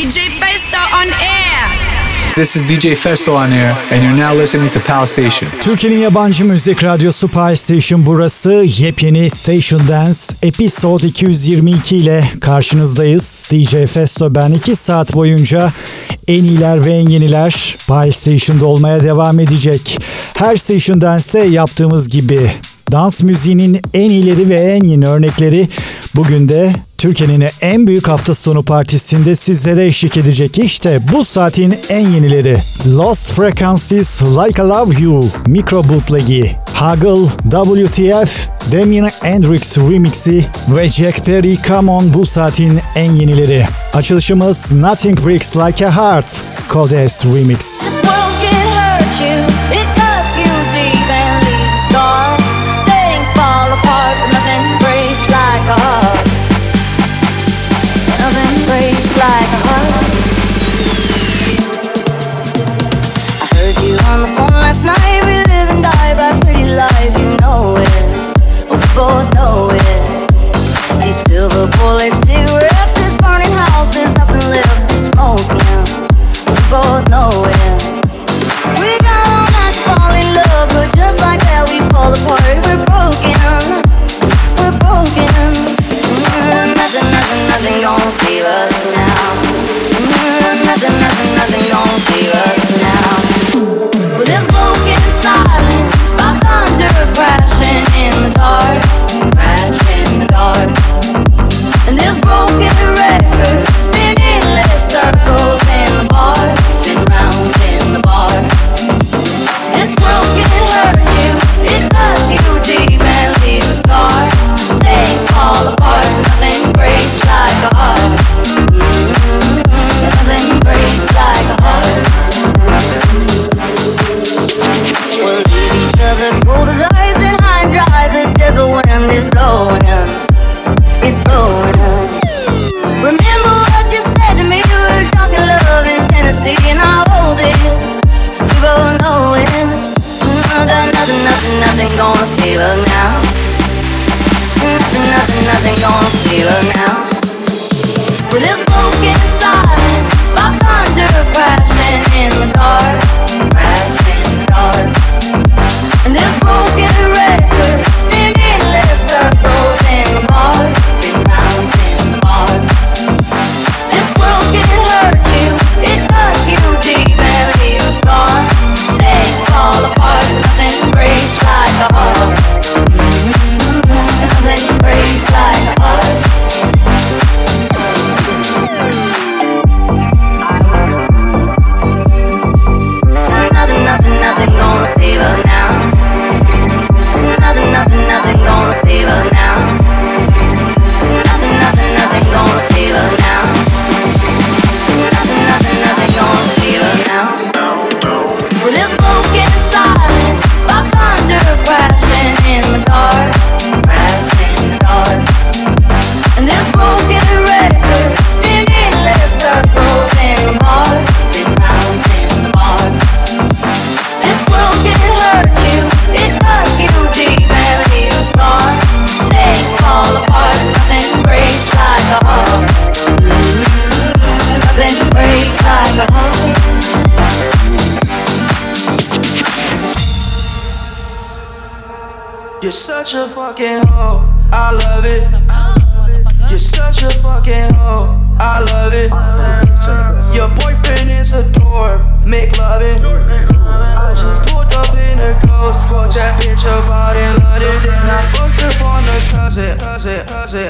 DJ Festo on air. This is DJ Festo on air, and you're now listening to Pal Station. Türkiye'nin yabancı müzik radyosu Pal Station burası. Yepyeni Station Dance Episode 222 ile karşınızdayız. DJ Festo ben 2 saat boyunca en iyiler ve en yeniler Pal Station'da olmaya devam edecek. Her Station Dance'te yaptığımız gibi dans müziğinin en iyileri ve en yeni örnekleri bugün de Türkiye'nin en büyük hafta sonu partisinde sizlere eşlik edecek. İşte bu saatin en yenileri. Lost Frequencies Like I Love You Mikro Bootleg'i, Huggle WTF, Damien Hendrix remixi ve Jack Terry Come On bu saatin en yenileri. Açılışımız Nothing Breaks Like a Heart Codes Remix. This bullets fucking hoe, I love it. You're such a fucking hoe, I love it. Your boyfriend is a dork, make loving. I just pulled up in a ghost, fucked that bitch about in London. Then I fucked up on the cousin, cousin, cousin,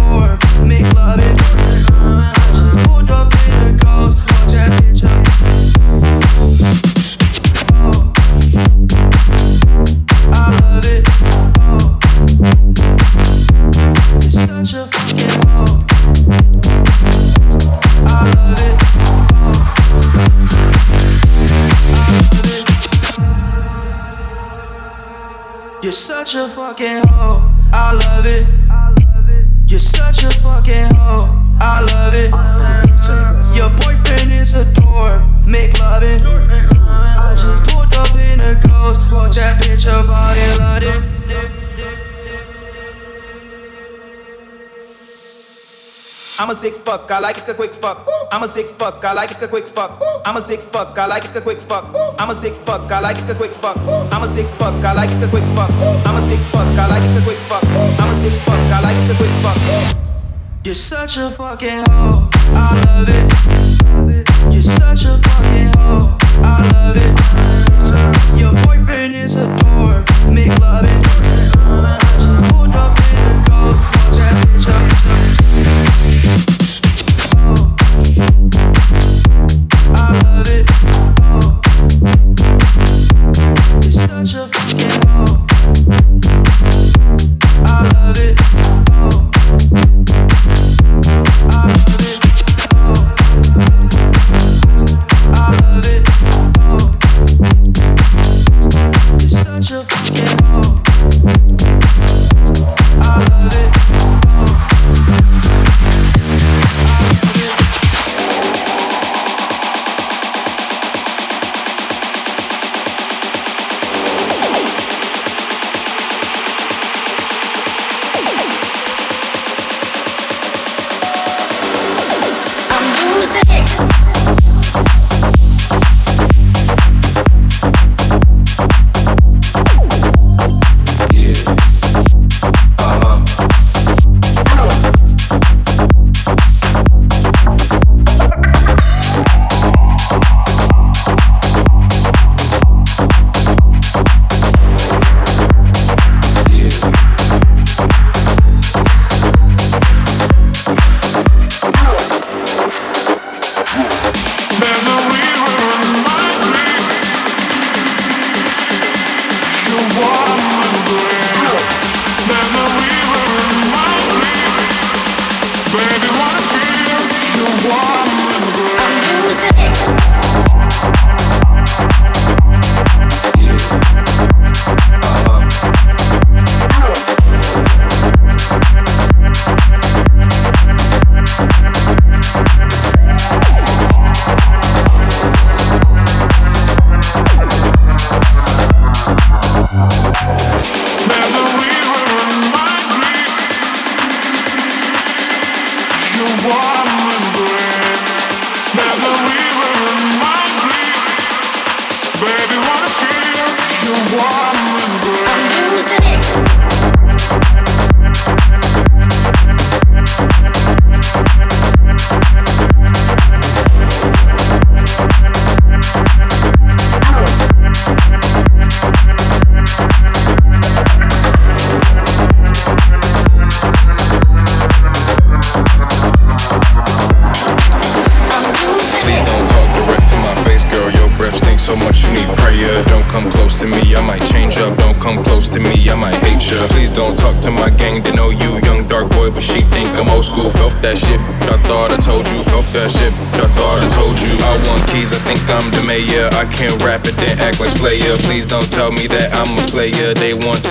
Such a fucking hoe, I love it. You're such a fucking hoe. You're such a fucking hoe. I love it. You're such a fucking hoe. I love it. Your boyfriend is a dork. Make loving. I'm a sick fuck, I like it a quick fuck. I'm a sick fuck, I like it a quick fuck. I'm a sick fuck, I like it a quick fuck. I'm a sick fuck, I like it a quick fuck. I'm a sick fuck, I like it a quick fuck. I'm a sick fuck, I like it a quick fuck. I'm a sick fuck, I like it a quick fuck. You're such a fucking hoe. I love it. You're such a fucking hoe. I love it. Your boyfriend is a dork. Make loving. I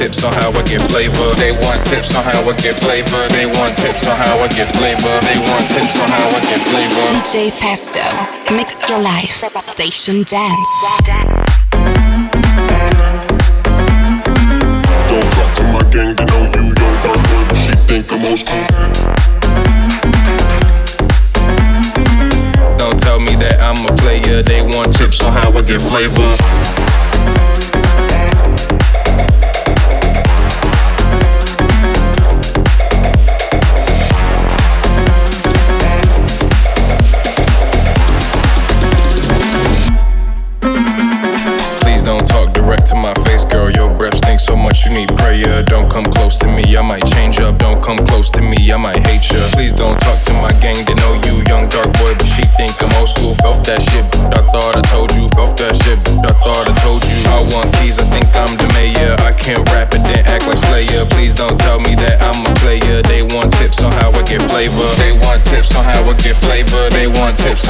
tips on how I get flavor. They want tips on how I get flavor. They want tips on how I get flavor. They want tips on how I get flavor. DJ Festo. Mix your life. Station Dance. Don't talk to my gang, they know you young dark boy, but she think I'm old school. Don't tell me that I'm a player. They want tips on how I get flavor.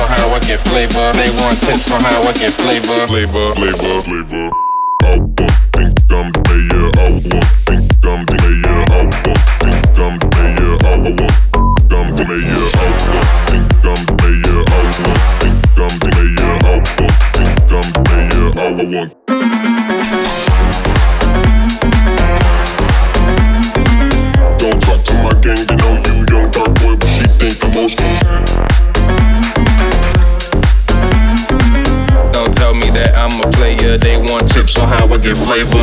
On how I get flavor. They want tips on how I get flavor. Flavor, flavor, flavor. I on how I get flavor.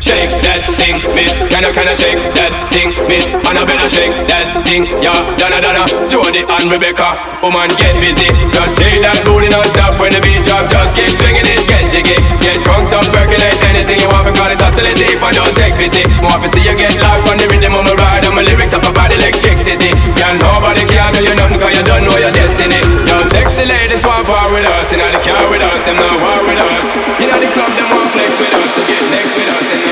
Shake that thing, miss. Can I, can I shake that thing, miss? Annabella shake that thing, yeah. Donna, Donna, Jody and Rebecca. Oh, Woman, get busy. Just shake that booty non-stop when the beat drop. Just keep swinging it, get jiggy. Get drunk, up, percolate anything you want. For call it oscillate deep and don't take pity. Want to see you get locked on the rhythm of my ride. And my lyrics up about electricity. Can nobody can tell you nothing cause you don't know your destiny. Yo, sexy ladies want part with us. You know the car with us, them not war with us. You know the club, them want flex with us. To get next with us,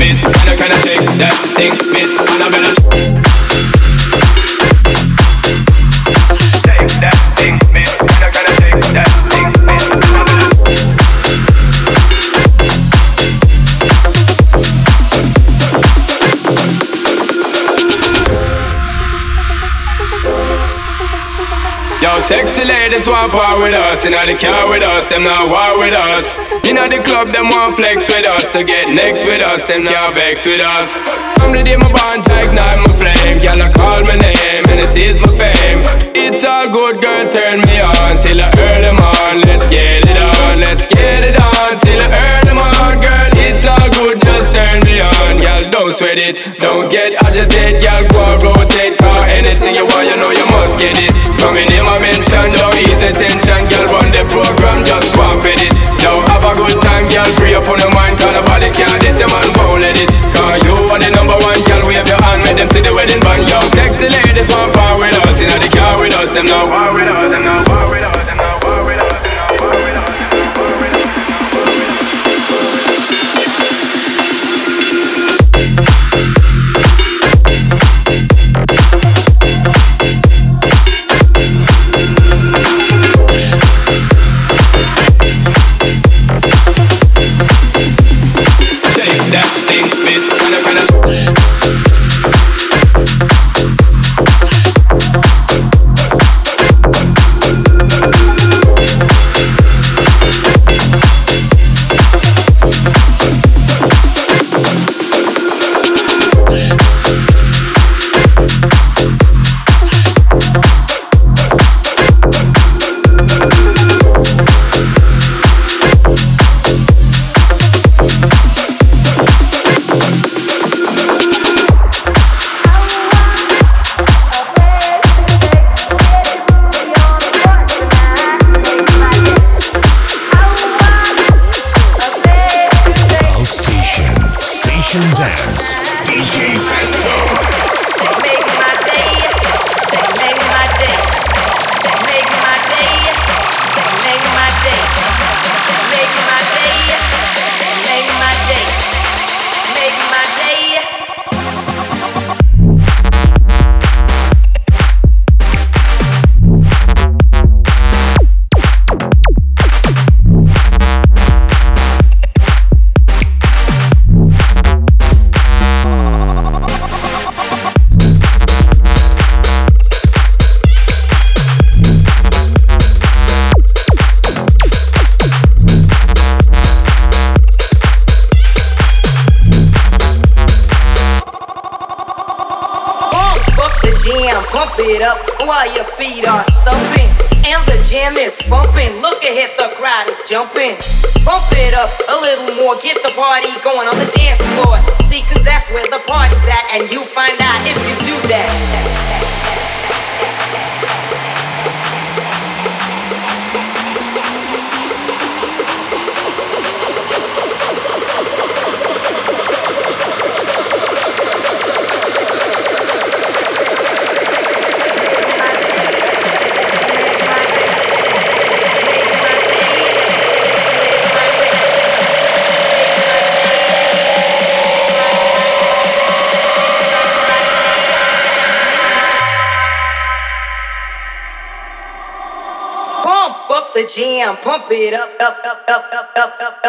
that thing, that thing, that thing. Yo, sexy ladies want part with us. and You know the car with us, them not war with us. Know the club, them want flex with us. To get next with us, them can't vex with us. From the day my bond ignite my flame, girl, I call my name it is my fame. It's all good, girl, turn me on till I earn them on. Let's get it on, let's get it on till I earn them on, girl. It's all good, just turn me on, girl. Don't sweat it, don't get agitated, girl. Go and rotate, car anything you want, you know you must get it. Coming in my mention, don't ease the tension, girl. Run the program, just fit it. Now have a good time, girl. Free up on your mind, cause nobody can this, your man won't let it. Cause you are the number one, girl. Wave your hand, make them see the wedding band, yo. Sexy ladies want power with us, you know the car with us, them now war with us, them now war with us, them now is jumping. Pump it up a little more, get the party going on the dance floor. See, cause that's where the party's at, and you find out jam, pump it up, up, up, up, up, up, up,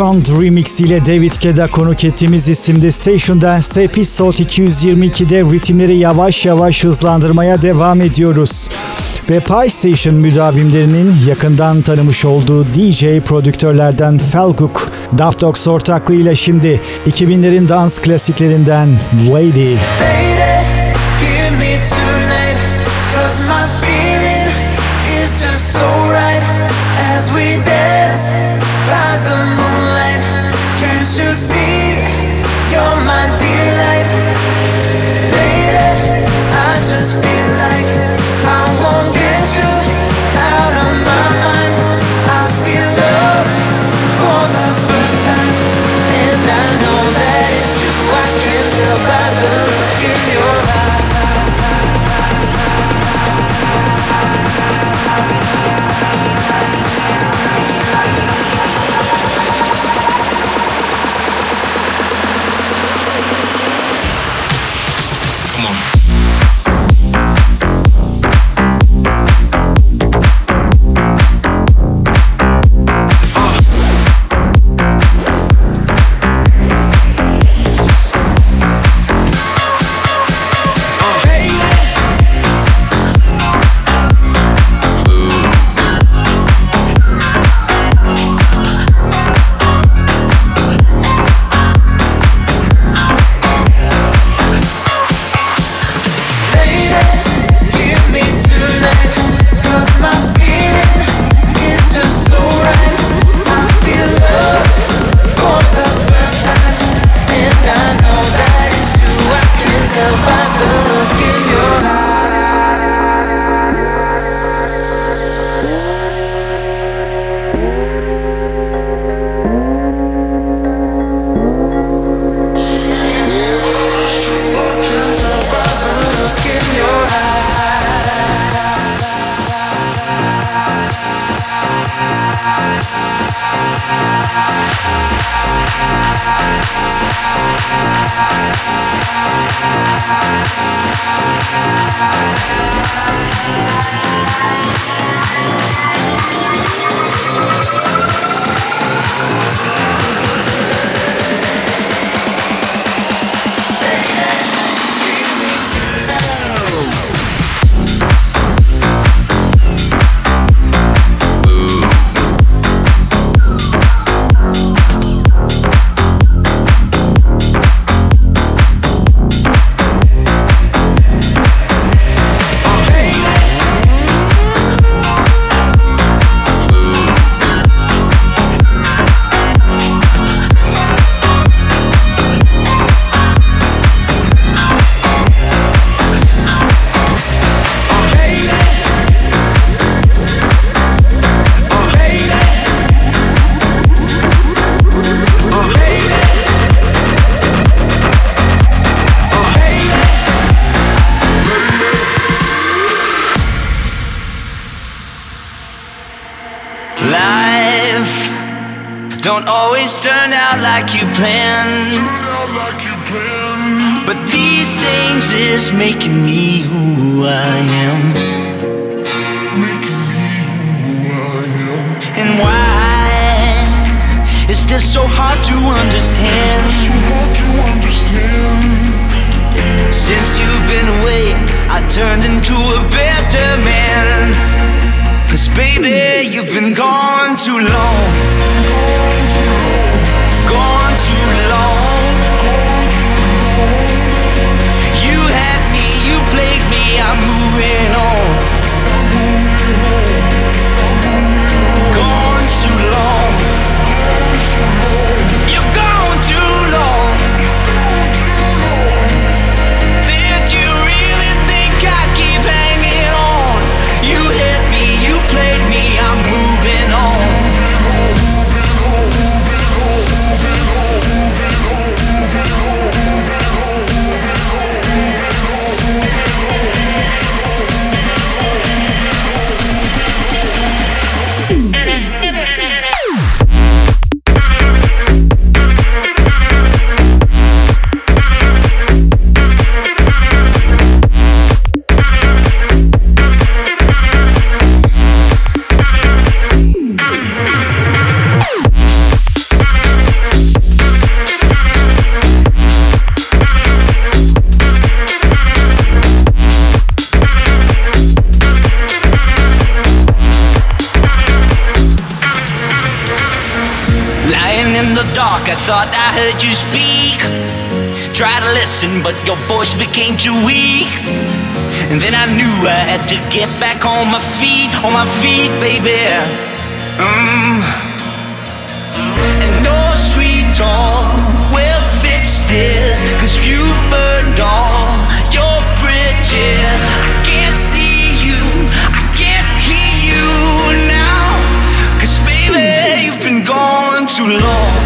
Akon Remix ile David Keda konuk ettiğimiz isimde Station Dance Episode 222'de ritimleri yavaş yavaş hızlandırmaya devam ediyoruz. Ve Pi Station müdavimlerinin yakından tanımış olduğu DJ prodüktörlerden Felguk, Daft Dogs ortaklığıyla şimdi 2000'lerin dans klasiklerinden Lady. Lady. Don't always turn out like you planned. But these things is making me who I am. And why is this so hard to understand? Since you've been away, I turned into a better man. Cause baby, you've been gone too long. Gone too long. Dark, I thought I heard you speak. Try to listen, but your voice became too weak. And then I knew I had to get back on my feet, on my feet, baby. Mm. And no sweet talk will fix this, cause you've burned all your bridges. I can't see you, I can't hear you now. Cause baby, you've been gone too long.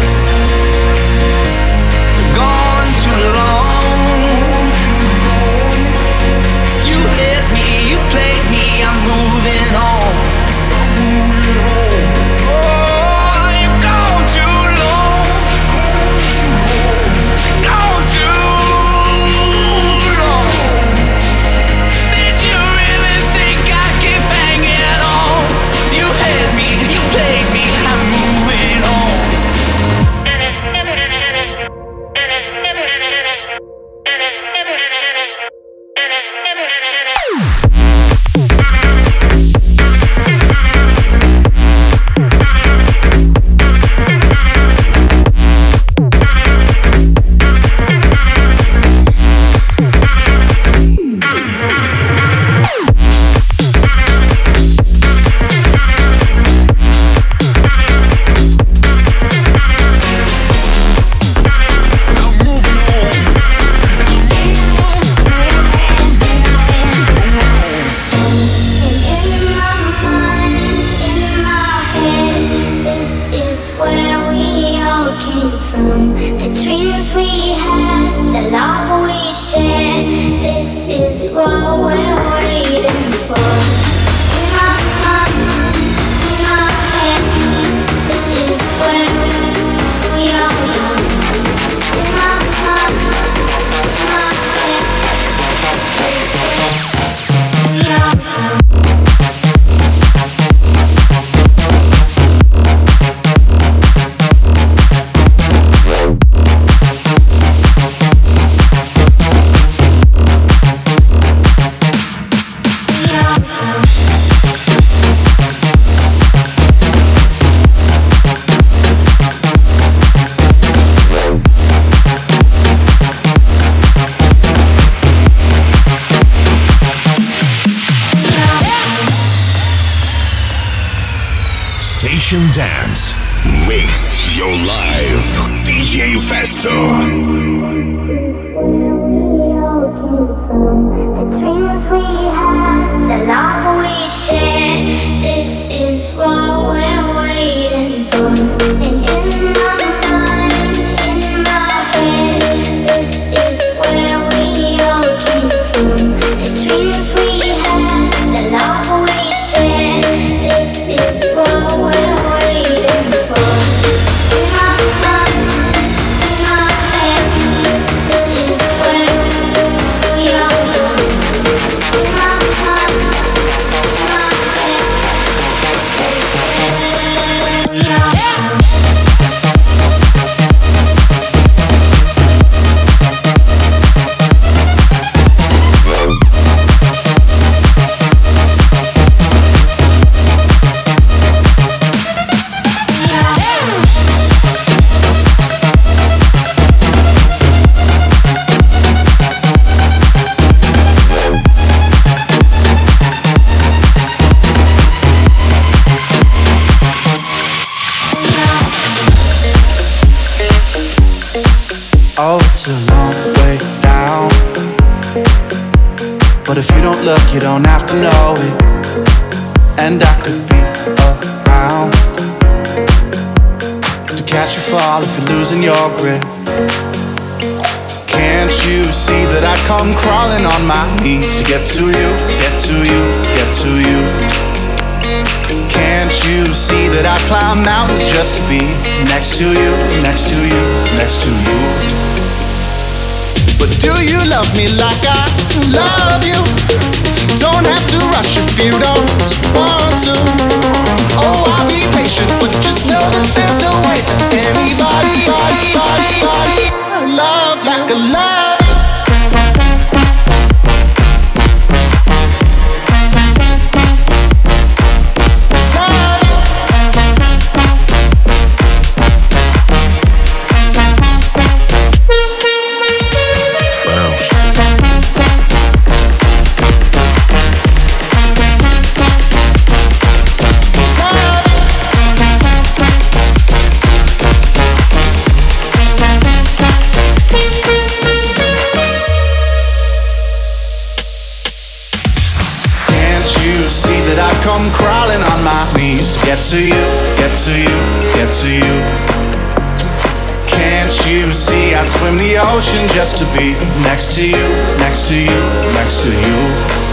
Your. Can't you see that I come crawling on my knees to get to you, get to you, get to you? Can't you see that I climb mountains just to be next to you, next to you, next to you? But do you love me like I love you? Don't have to rush if you don't want to. Oh, I'll be patient, but just know that there's no way that anybody, body, body, body, love like a love. To you, get to you, get to you? Can't you see I'd swim the ocean just to be next to you, next to you, next to you?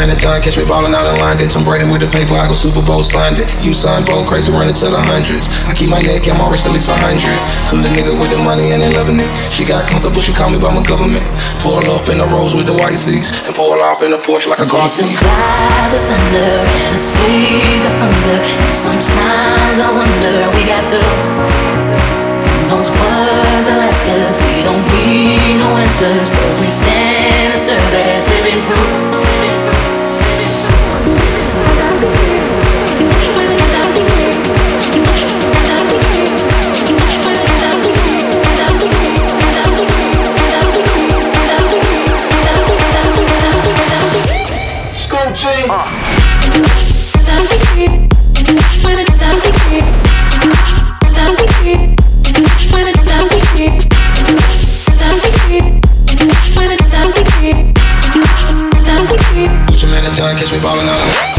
Man and John, catch me ballin' out in London. Tom Brady with the paper, I go Super Bowl signed it. You sign bold, crazy running to the hundreds. I keep my neck, I'm always at least a hundred. Hood nigga with the money and they loving it. She got comfortable, she call me by my government. Pull up in the Rolls with the white seats and pull off in the Porsche like a car seat. survive the thunder and escape the hunger. And sometimes I wonder we got the who knows what they'll ask us. We don't need no answers, cause we stand and serve as living proof. Catch me ballin' out.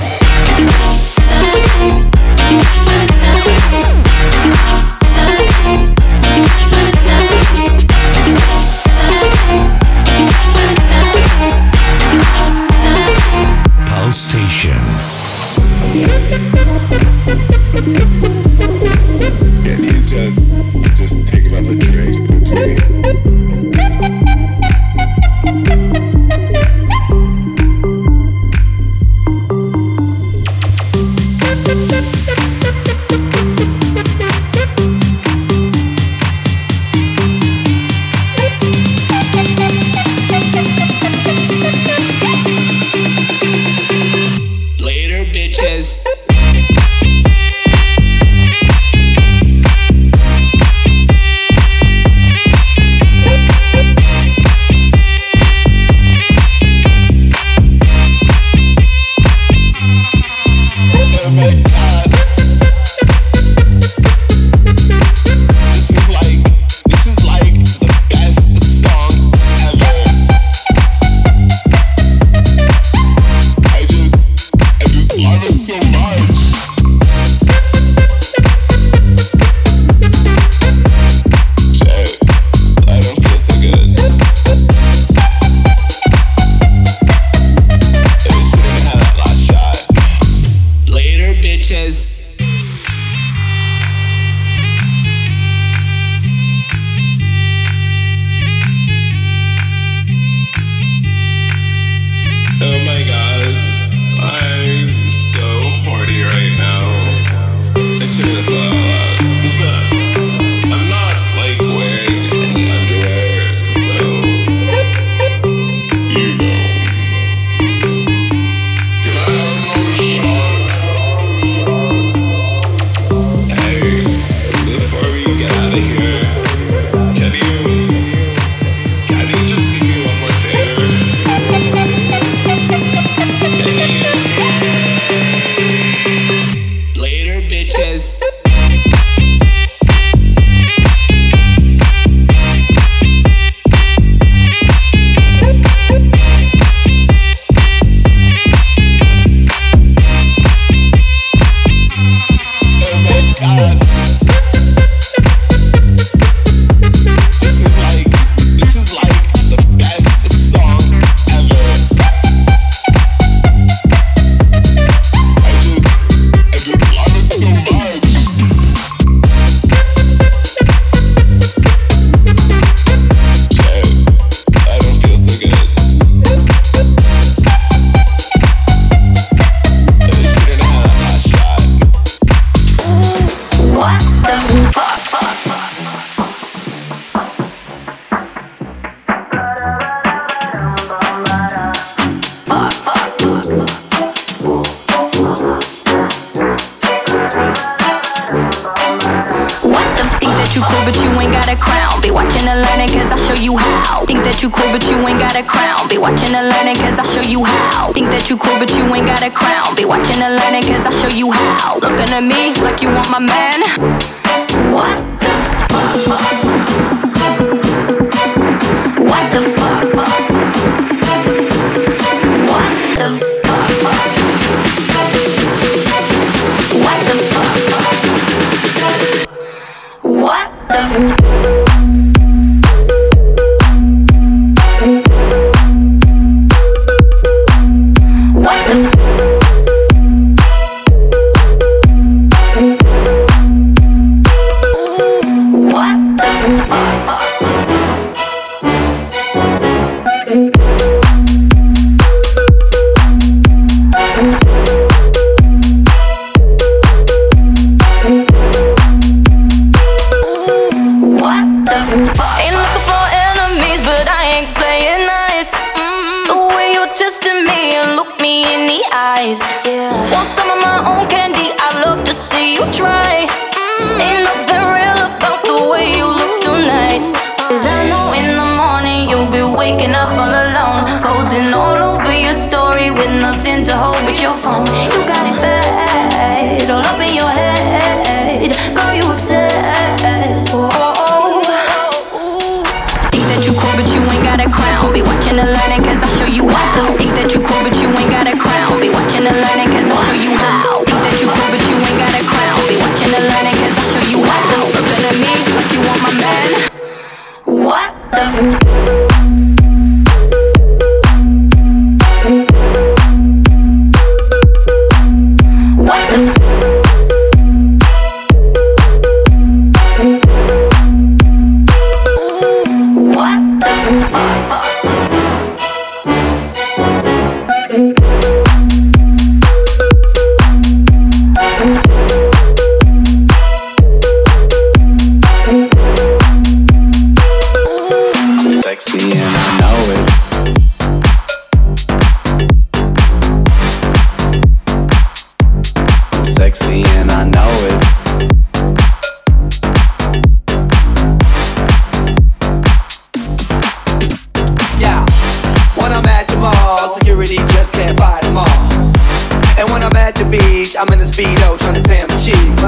At the beach, I'm in a speedo trying to tan my cheeks.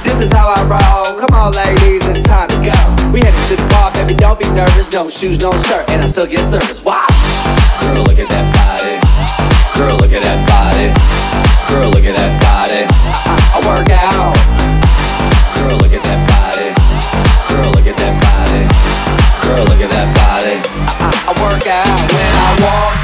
This is how I roll. Come on, ladies, it's time to go. We headed to the bar, baby, don't be nervous. No shoes, no shirt, and I still get service. Wow. Girl, look at that body. Girl, look at that body. Girl, look at that body. I, I work out. Girl, look at that body. Girl, look at that body. Girl, look at that body. I, I work out when I walk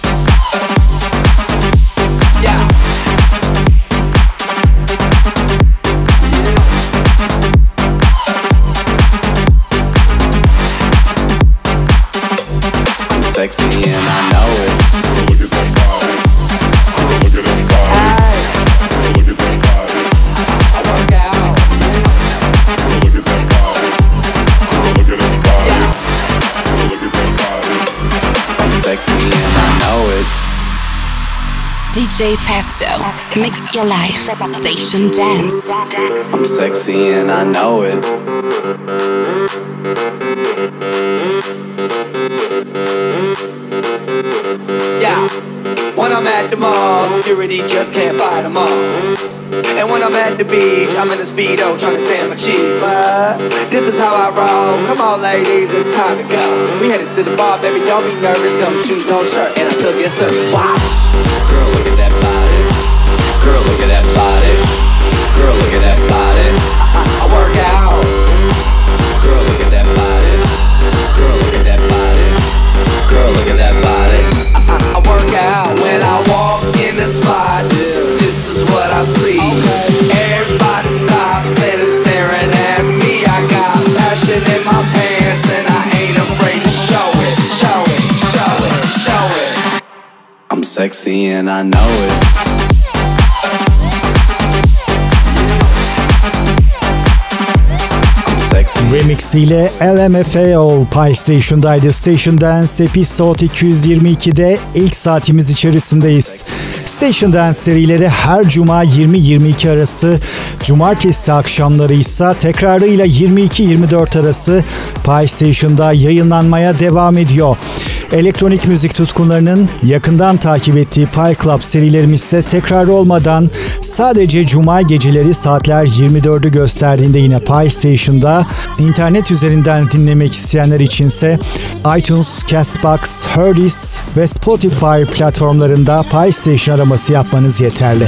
Sexy and I know it. I'm sexy and I know it. DJ Festo, mix your life. Station Dance. I'm sexy and I know it. I'm at the mall, security just can't fight them all. And when I'm at the beach, I'm in a speedo trying to tan my cheeks. But this is how I roll. Come on, ladies, it's time to go. We headed to the bar, baby, don't be nervous. No shoes, no shirt, and I still get service. Watch. Girl, look at that body. Girl, look at that body. Girl, look at that body. I, I work out. Sexy and I know it. Remix ile LMFAO Pie Station'daydı. Station Dance Episode 222'de ilk saatimiz içerisindeyiz. Station Dance serileri her cuma 20-22 arası, cumartesi akşamları ise tekrarıyla 22-24 arası Pie Station'da yayınlanmaya devam ediyor. Elektronik müzik tutkunlarının yakından takip ettiği Pie Club serilerimiz ise tekrar olmadan sadece cuma geceleri saatler 24'ü gösterdiğinde yine Pie Station'da internet üzerinden dinlemek isteyenler içinse iTunes, Castbox, Herdis ve Spotify platformlarında Pie Station araması yapmanız yeterli.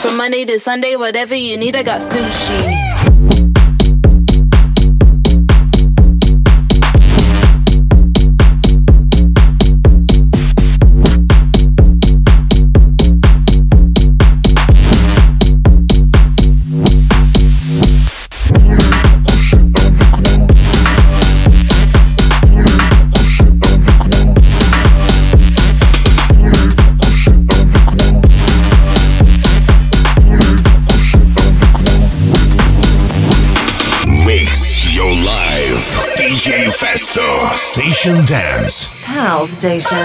From Monday to Sunday, whatever you need, I got sushi. Station Dance. Pal Station.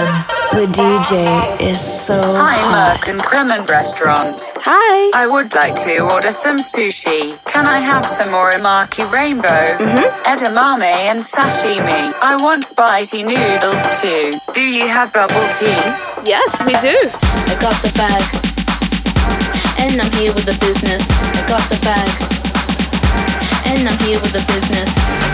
The DJ is so Hi, hot. Merk and Kremont Restaurant. Hi. I would like to order some sushi. Can I have some uramaki rainbow, Mm-hmm. edamame, and sashimi? I want spicy noodles too. Do you have bubble tea? Yes, we do. I got the bag. And I'm here with the business. I got the bag. And I'm here with the business.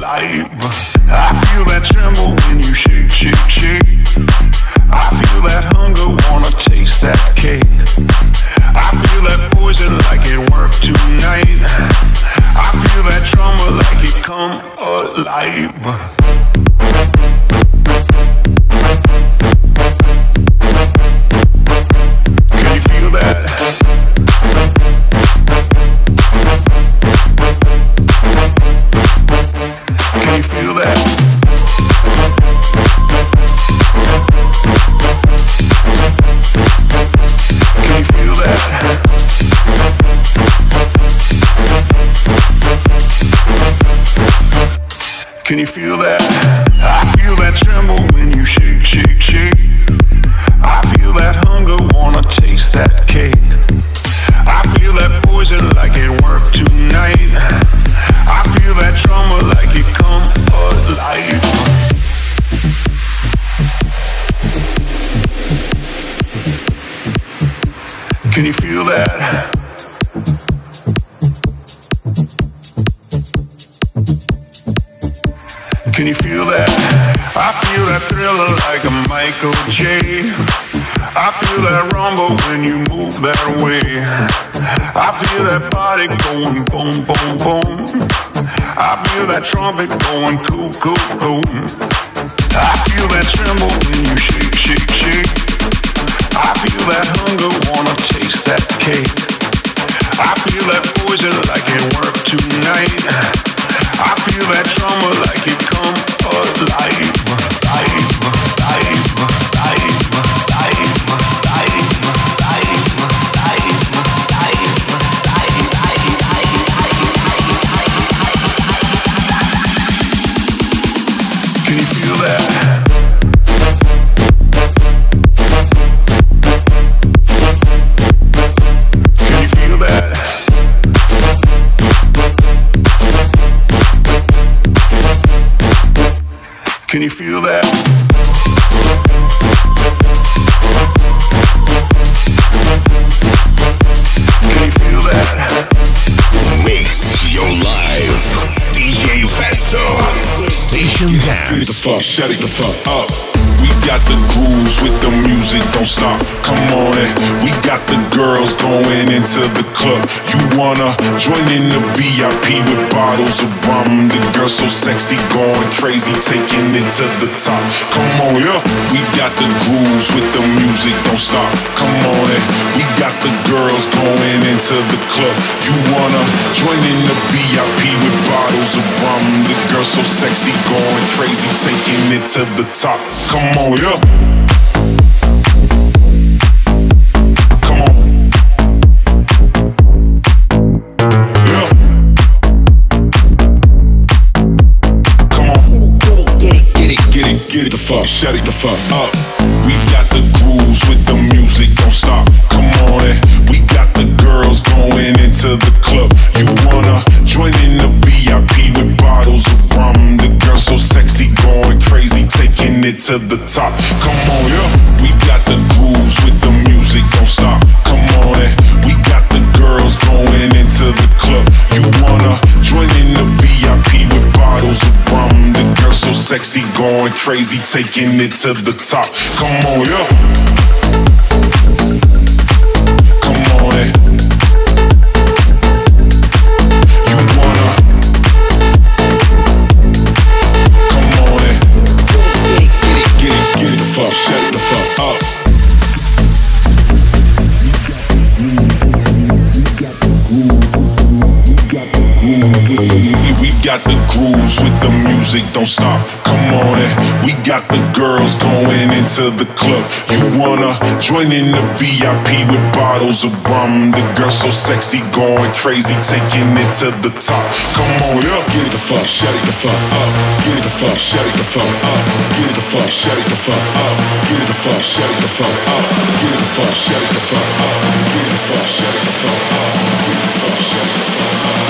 lame. I feel that tremble when you shake, shake, shake. You feel that? I feel that tremble when you shake, shake, shake. I feel that hunger, wanna taste that cake. I feel that poison like it worked tonight. I feel that trauma like it come alive. Can you feel that? Feel that thriller like a Michael J. I feel that rumble when you move that way. I feel that body going boom, boom, boom. I feel that trumpet going cool, cool, cool. I feel that tremble when you shake, shake, shake. I feel that hunger, wanna taste that cake. I feel that poison like it worked tonight. I feel that trauma like it come alive, Can you feel that? The fuck, shut it the fuck up. We got the grooves with the music, don't stop. Come on in. We got the girls going into the club. You wanna join in the VIP with bottles of rum? The girl so sexy, going crazy, taking it to the top. Come on, yeah. We got the grooves with the music, don't stop. Come on in. We got the girls going into the club. You wanna join in the VIP with bottles of rum? The girl so sexy, going crazy, taking it to the top. Come on, yeah. Come on. Yeah. Come on. Get it, get it, get it, get it the fuck, shut it the fuck up. We got the grooves with the music, don't stop. Come on, in. we got the girls going into the club. You wanna join in the VIP with bottles of rum? The girl so sexy, going crazy, taking it to the top. Come on, yeah. We got the grooves with the music, don't stop. Come on, in. we got the girls going into the club. You wanna join in the VIP with bottles of rum? The girl so sexy, going crazy, taking it to the top. Come on, yeah. Music, don't stop. Come on in. We got the girls going into the club. You wanna join in the VIP with bottles of rum? The girl so sexy, going crazy, taking it to the top. Come on, yeah. Get it the fuck, shut it the fuck up. Get it the fuck, shut it the fuck up. Get it the fuck, shut it the fuck up. Get it the fuck, shut it the fuck up. Get it the fuck, shut it the fuck up. Get it the fuck, shut it the fuck up. Get it the fuck, shut it the fuck up.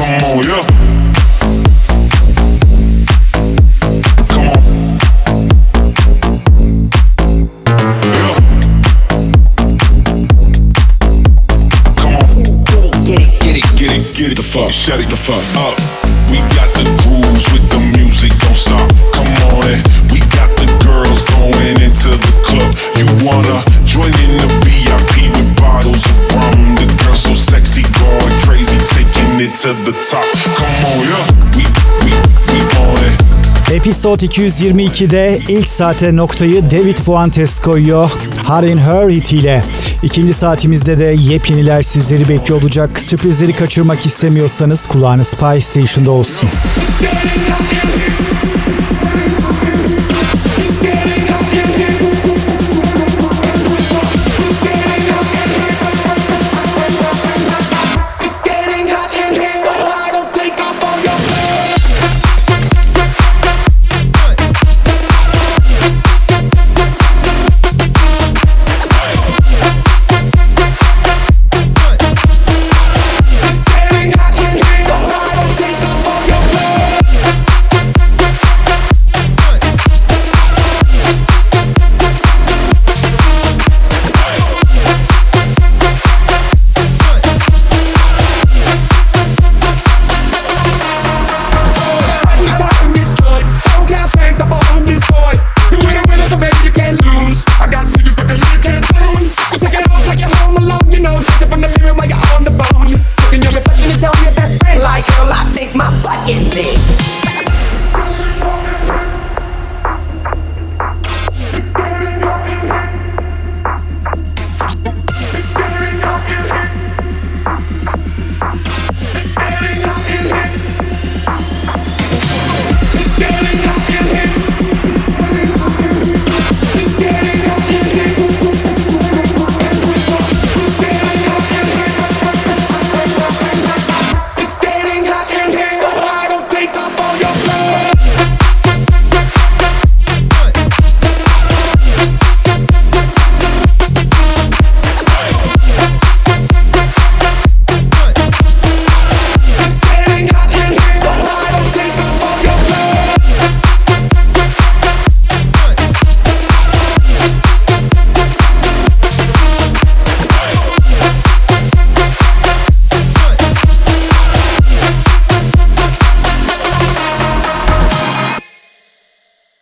Come on, yeah. Fuck, shut it the fuck up. We got the grooves with the music, don't stop. Come on in. We got the girls going into the club. You wanna join in the VIP with bottles of rum? The so sexy, going crazy, taking it to the top. Come on, yeah. We, we, we on it. Episode 222'de ilk saate noktayı David Fuentes koyuyor. Her in Her hitiyle. İkinci saatimizde de yepyeniler sizleri bekliyor olacak. Sürprizleri kaçırmak istemiyorsanız kulağınız Spy Station'da olsun.